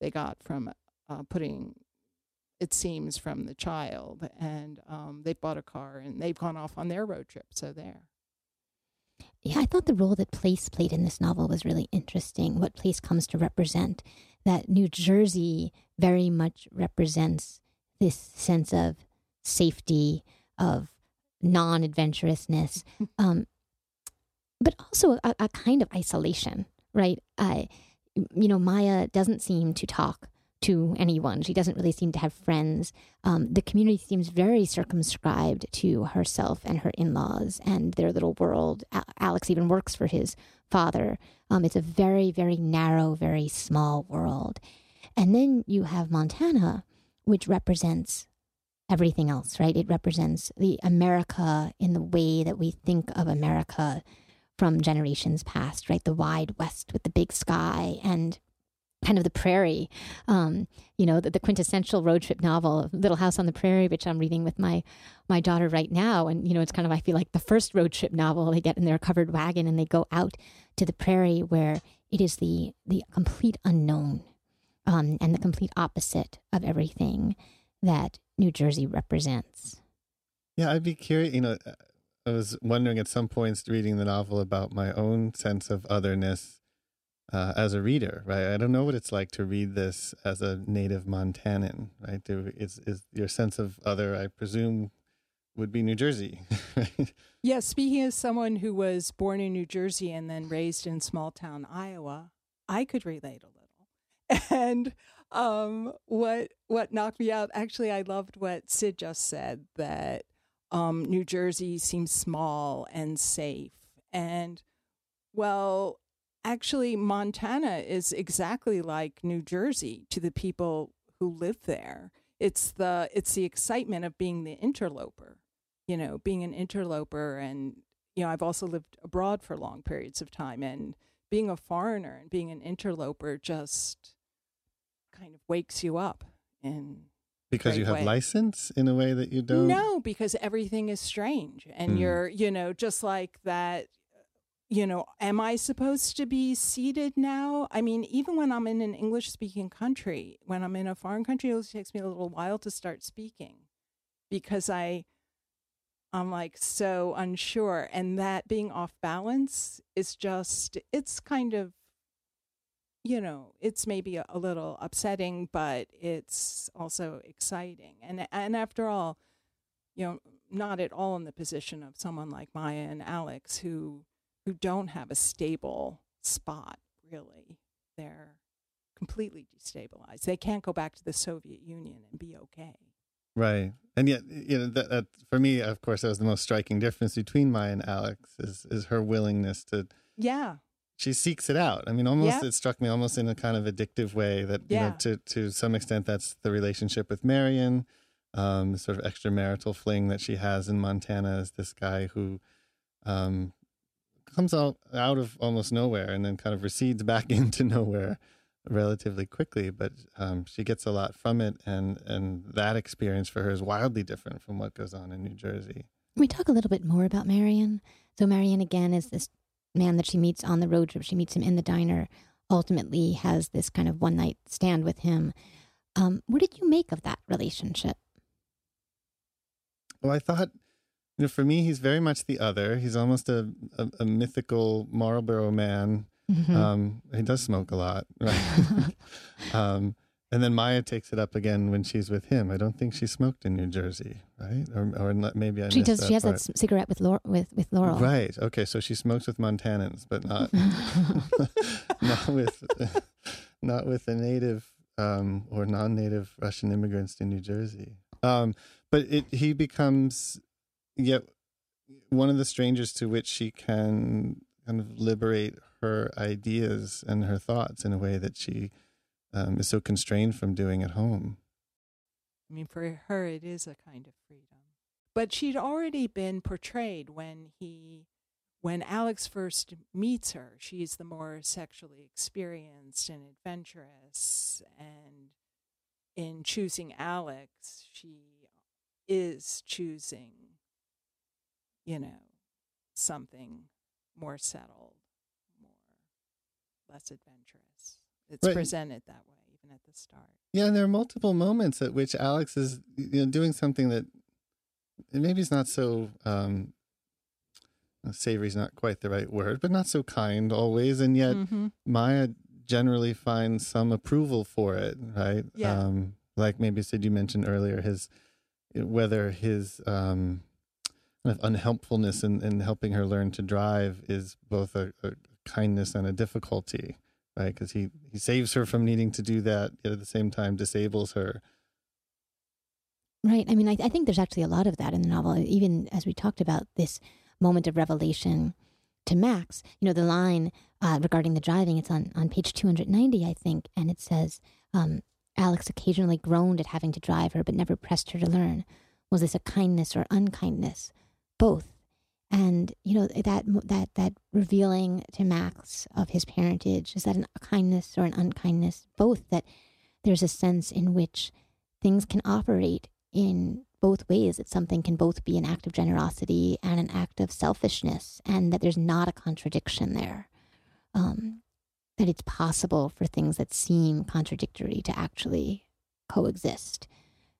they got from uh, putting, it seems, from the child. And um, they bought a car and they've gone off on their road trip. So there. Yeah, I thought the role that place played in this novel was really interesting. What place comes to represent that New Jersey very much represents this sense of safety, of non adventurousness, um, but also a, a, kind of isolation, right? Uh, you know, Maya doesn't seem to talk to anyone. She doesn't really seem to have friends. Um, the community seems very circumscribed to herself and her in laws and their little world. A- Alex even works for his father. Um, it's a very, very narrow, very small world. And then you have Montana, which represents everything else, right? It represents the America in the way that we think of America from generations past, right? The wide west with the big sky and kind of the prairie, um, you know, the, the, quintessential road trip novel, Little House on the Prairie, which I'm reading with my my daughter right now. And you know, it's kind of I feel like the first road trip novel. They get in their covered wagon and they go out to the prairie where it is the the complete unknown um, and the complete opposite of everything that New Jersey represents. Yeah, I'd be curious. You know, I was wondering at some points reading the novel about my own sense of otherness uh, as a reader, right? I don't know what it's like to read this as a native Montanan, right? Is is your sense of other? I presume would be New Jersey, *laughs* right? Yeah. Speaking as someone who was born in New Jersey and then raised in small town Iowa, I could relate a little. *laughs* And um, what what knocked me out? Actually, I loved what Cyd just said that um, New Jersey seems small and safe. And well, actually, Montana is exactly like New Jersey to the people who live there. It's the it's the excitement of being the interloper, you know, being an interloper, and you know, I've also lived abroad for long periods of time, and being a foreigner and being an interloper just kind of wakes you up and because you have way. license in a way that you don't no because everything is strange and mm. you're you know just like that you know am i supposed to be seated now i mean even when i'm in an english speaking country when i'm in a foreign country it always takes me a little while to start speaking because i i'm like so unsure and that being off balance is just it's kind of you know, it's maybe a, a, little upsetting, but it's also exciting. And and after all, you know, not at all in the position of someone like Maya and Alex who who don't have a stable spot really. They're completely destabilized. They can't go back to the Soviet Union and be okay. Right. And yet, you know, that, that for me, of course, that was the most striking difference between Maya and Alex is is her willingness to yeah she seeks it out. I mean, almost yeah. it struck me almost in a kind of addictive way that yeah. you know, to to some extent that's the relationship with Marion, um, the sort of extramarital fling that she has in Montana is this guy who um, comes out out of almost nowhere and then kind of recedes back *laughs* into nowhere relatively quickly. But um, she gets a lot from it, and and that experience for her is wildly different from what goes on in New Jersey. we talk a little bit more about Marion? So Marion again is this man that she meets on the road trip, she meets him in the diner, ultimately has this kind of one night stand with him. Um, what did you make of that relationship? Well, I thought, you know, for me, he's very much the other. He's almost a, a, a mythical Marlboro man. Mm-hmm. Um, he does smoke a lot, right? *laughs* *laughs* um, and then Maya takes it up again when she's with him. I don't think she smoked in New Jersey, right? Or, or not, maybe I she does. That she has part. that cigarette with Laurel, with with Laurel. Right. Okay. So she smokes with Montanans, but not *laughs* *laughs* not with *laughs* not with the native um, or non-native Russian immigrants to New Jersey. Um, but it, he becomes yet one of the strangers to which she can kind of liberate her ideas and her thoughts in a way that she um, is so constrained from doing at home. I mean, for her, it is a kind of freedom. But she'd already been portrayed when he, when Alex first meets her. She's the more sexually experienced and adventurous. And in choosing Alex, she is choosing, you know, something more settled, more less adventurous. It's Right. presented that way, even at the start. Yeah, and there are multiple moments at which Alex is you know doing something that maybe is not so um savory is not quite the right word, but not so kind always, and yet Mhm. Maya generally finds some approval for it, right? Yeah. Um, like maybe Cyd, you mentioned earlier, his whether his um, kind of unhelpfulness in, in helping her learn to drive is both a, a kindness and a difficulty, right? Because he, he saves her from needing to do that, yet at the same time disables her. Right. I mean, I, I think there's actually a lot of that in the novel. Even as we talked about this moment of revelation to Max, you know, the line uh, regarding the driving, it's on, on page 290, I think, and it says, um, Alex occasionally groaned at having to drive her, but never pressed her to learn. Was this a kindness or unkindness? Both. And you know that that that revealing to Max of his parentage is that an, a kindness or an unkindness? Both. That there's a sense in which things can operate in both ways that something can both be an act of generosity and an act of selfishness, and that there's not a contradiction there. Um, that it's possible for things that seem contradictory to actually coexist.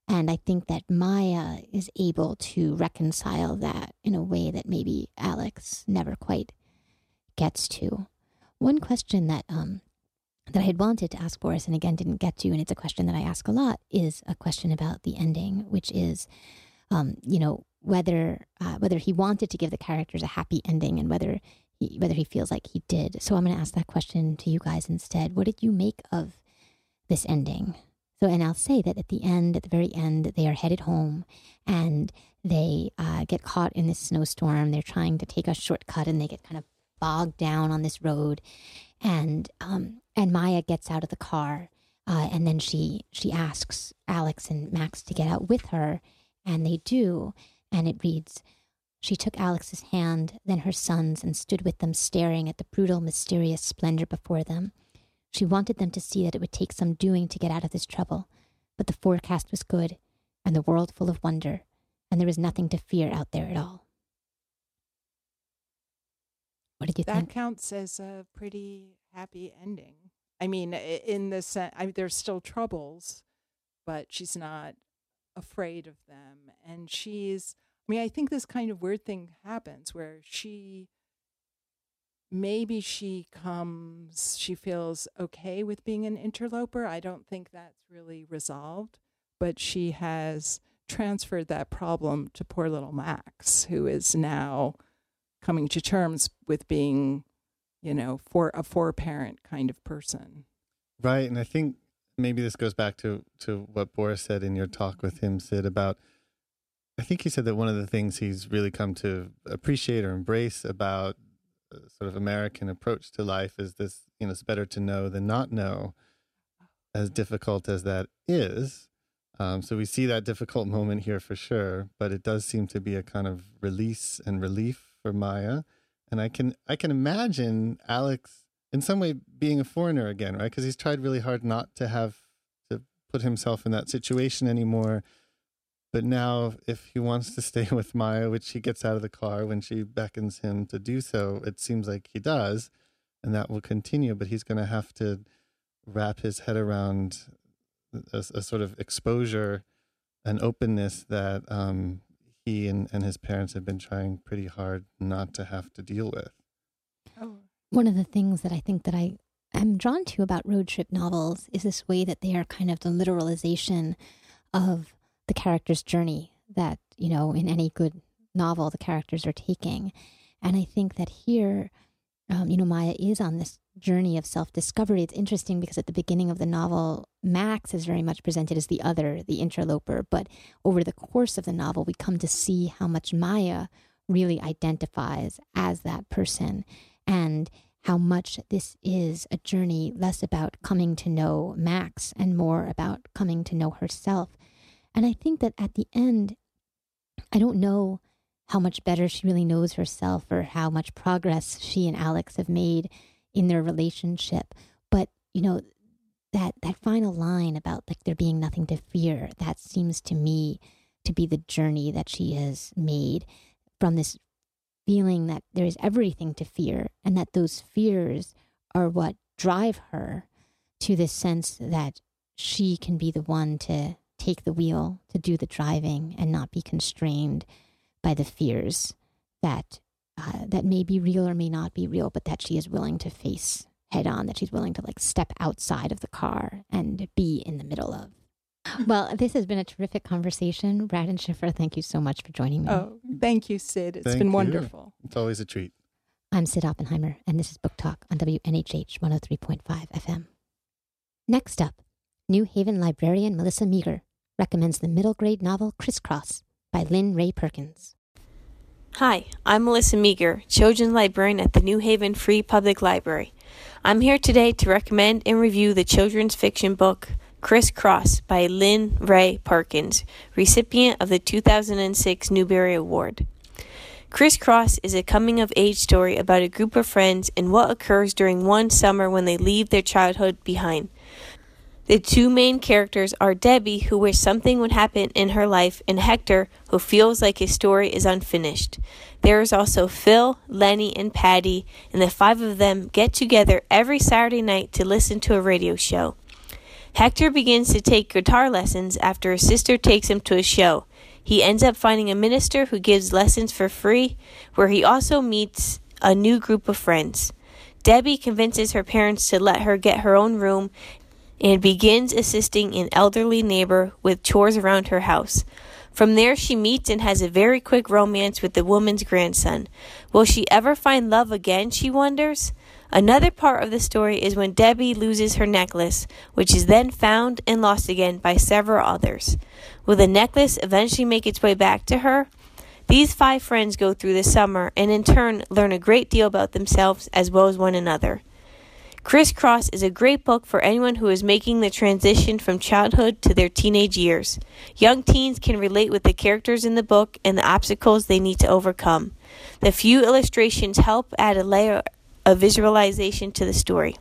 And I think that Maya is able to reconcile that in a way that maybe Alex never quite gets to. One question that um, that I had wanted to ask Boris and again didn't get to, and it's a question that I ask a lot, is a question about the ending, which is, um, you know, whether uh, whether he wanted to give the characters a happy ending and whether he, whether he feels like he did. So I'm going to ask that question to you guys instead. What did you make of this ending? So, and I'll say that at the end, at the very end, they are headed home and they uh, get caught in this snowstorm. They're trying to take a shortcut and they get kind of bogged down on this road. And um, and Maya gets out of the car uh, and then she she asks Alex and Max to get out with her, and they do. And it reads, she took Alex's hand, then her son's, and stood with them staring at the brutal, mysterious splendor before them. She wanted them to see that it would take some doing to get out of this trouble, but the forecast was good, and the world full of wonder, and there was nothing to fear out there at all. What did you that think? That counts as a pretty happy ending. I mean, in the sense, I mean, there's still troubles, but she's not afraid of them, and she's. I mean, I think this kind of weird thing happens where she. Maybe she comes, she feels okay with being an interloper. I don't think that's really resolved, but she has transferred that problem to poor little Max, who is now coming to terms with being, you know, for a four parent kind of person. Right. And I think maybe this goes back to, to what Boris said in your talk with him, Cyd, about I think he said that one of the things he's really come to appreciate or embrace about sort of American approach to life is this, you know, it's better to know than not know, as difficult as that is. Um, so we see that difficult moment here for sure, but it does seem to be a kind of release and relief for Maya. And I can I can imagine Alex in some way being a foreigner again, right? Because he's tried really hard not to have to put himself in that situation anymore. But now, if he wants to stay *laughs* with Maya, which he gets out of the car when she beckons him to do so, it seems like he does, and that will continue. But he's going to have to wrap his head around a, a sort of exposure and openness that um, he and, and his parents have been trying pretty hard not to have to deal with. Oh, One of the things that I think that I am drawn to about road trip novels is this way that they are kind of the literalization of the character's journey that, you know, in any good novel the characters are taking. And I think that here, um, you know, Maya is on this journey of self discovery. It's interesting because at the beginning of the novel, Max is very much presented as the other, the interloper. But over the course of the novel, we come to see how much Maya really identifies as that person and how much this is a journey less about coming to know Max and more about coming to know herself. And I think that at the end, I don't know how much better she really knows herself or how much progress she and Alex have made in their relationship. But, you know, that that final line about like there being nothing to fear, that seems to me to be the journey that she has made from this feeling that there is everything to fear and that those fears are what drive her to this sense that she can be the one to take the wheel, to do the driving, and not be constrained by the fears that uh, that may be real or may not be real, but that she is willing to face head on. That she's willing to like step outside of the car and be in the middle of. *laughs* Well, this has been a terrific conversation. Brad and Shifra, thank you so much for joining me. Oh, thank you, Cyd. It's Thank been you. wonderful. It's always a treat. I'm Cyd Oppenheimer, and this is Book Talk on WNHH 103.5 FM. Next up, New Haven librarian Melissa Meager recommends the middle grade novel Crisscross by Lynne Rae Perkins. Hi, I'm Melissa Meager, Children's Librarian at the New Haven Free Public Library. I'm here today to recommend and review the children's fiction book Crisscross by Lynne Rae Perkins, recipient of the 2006 Newbery Award. Crisscross is a coming of age story about a group of friends and what occurs during one summer when they leave their childhood behind. The two main characters are Debbie, who wishes something would happen in her life, and Hector, who feels like his story is unfinished. There is also Phil, Lenny, and Patty, and the five of them get together every Saturday night to listen to a radio show. Hector begins to take guitar lessons after his sister takes him to a show. He ends up finding a minister who gives lessons for free, where he also meets a new group of friends. Debbie convinces her parents to let her get her own room and begins assisting an elderly neighbor with chores around her house. From there, she meets and has a very quick romance with the woman's grandson. Will she ever find love again, she wonders? Another part of the story is when Debbie loses her necklace, which is then found and lost again by several others. Will the necklace eventually make its way back to her? These five friends go through the summer and in turn learn a great deal about themselves as well as one another. Crisscross is a great book for anyone who is making the transition from childhood to their teenage years. Young teens can relate with the characters in the book and the obstacles they need to overcome. The few illustrations help add a layer of visualization to the story.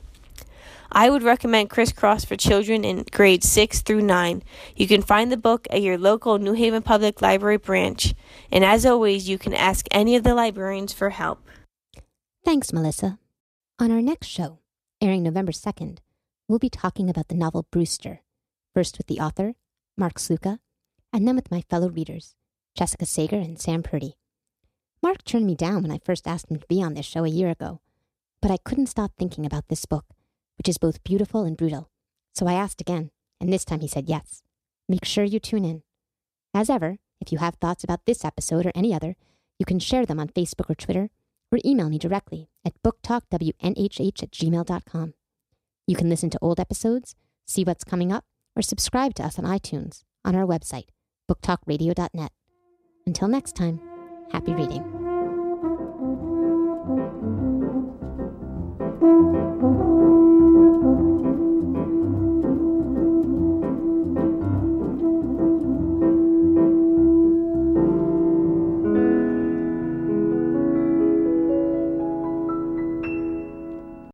I would recommend Crisscross for children in grades 6 through 9. You can find the book at your local New Haven Public Library branch, and as always, you can ask any of the librarians for help. Thanks, Melissa. On our next show, airing November 2nd, we'll be talking about the novel Brewster, first with the author, Mark Slouka, and then with my fellow readers, Jessica Sager and Sam Purdy. Mark turned me down when I first asked him to be on this show a year ago, but I couldn't stop thinking about this book, which is both beautiful and brutal. So I asked again, and this time he said yes. Make sure you tune in. As ever, if you have thoughts about this episode or any other, you can share them on Facebook or Twitter, or email me directly at booktalkwnhh at gmail.com. You can listen to old episodes, see what's coming up, or subscribe to us on iTunes on our website, booktalkradio.net. Until next time, happy reading.